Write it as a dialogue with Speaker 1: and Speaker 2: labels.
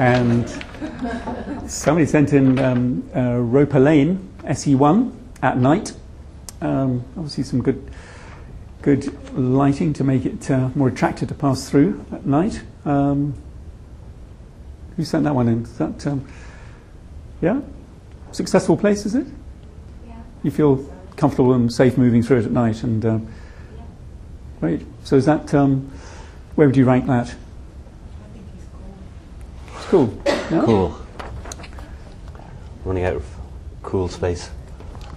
Speaker 1: And somebody sent in um, uh, Roper Lane SE1 at night. Um, obviously, some good good lighting to make it uh, more attractive to pass through at night. Um, who sent that one in? Is that um, yeah, successful place is it?
Speaker 2: Yeah.
Speaker 1: You feel comfortable and safe moving through it at night, and uh, great. So is that um, where would you rank that?
Speaker 2: I think he's cool.
Speaker 1: Yeah?
Speaker 3: Cool. Running out of cool space.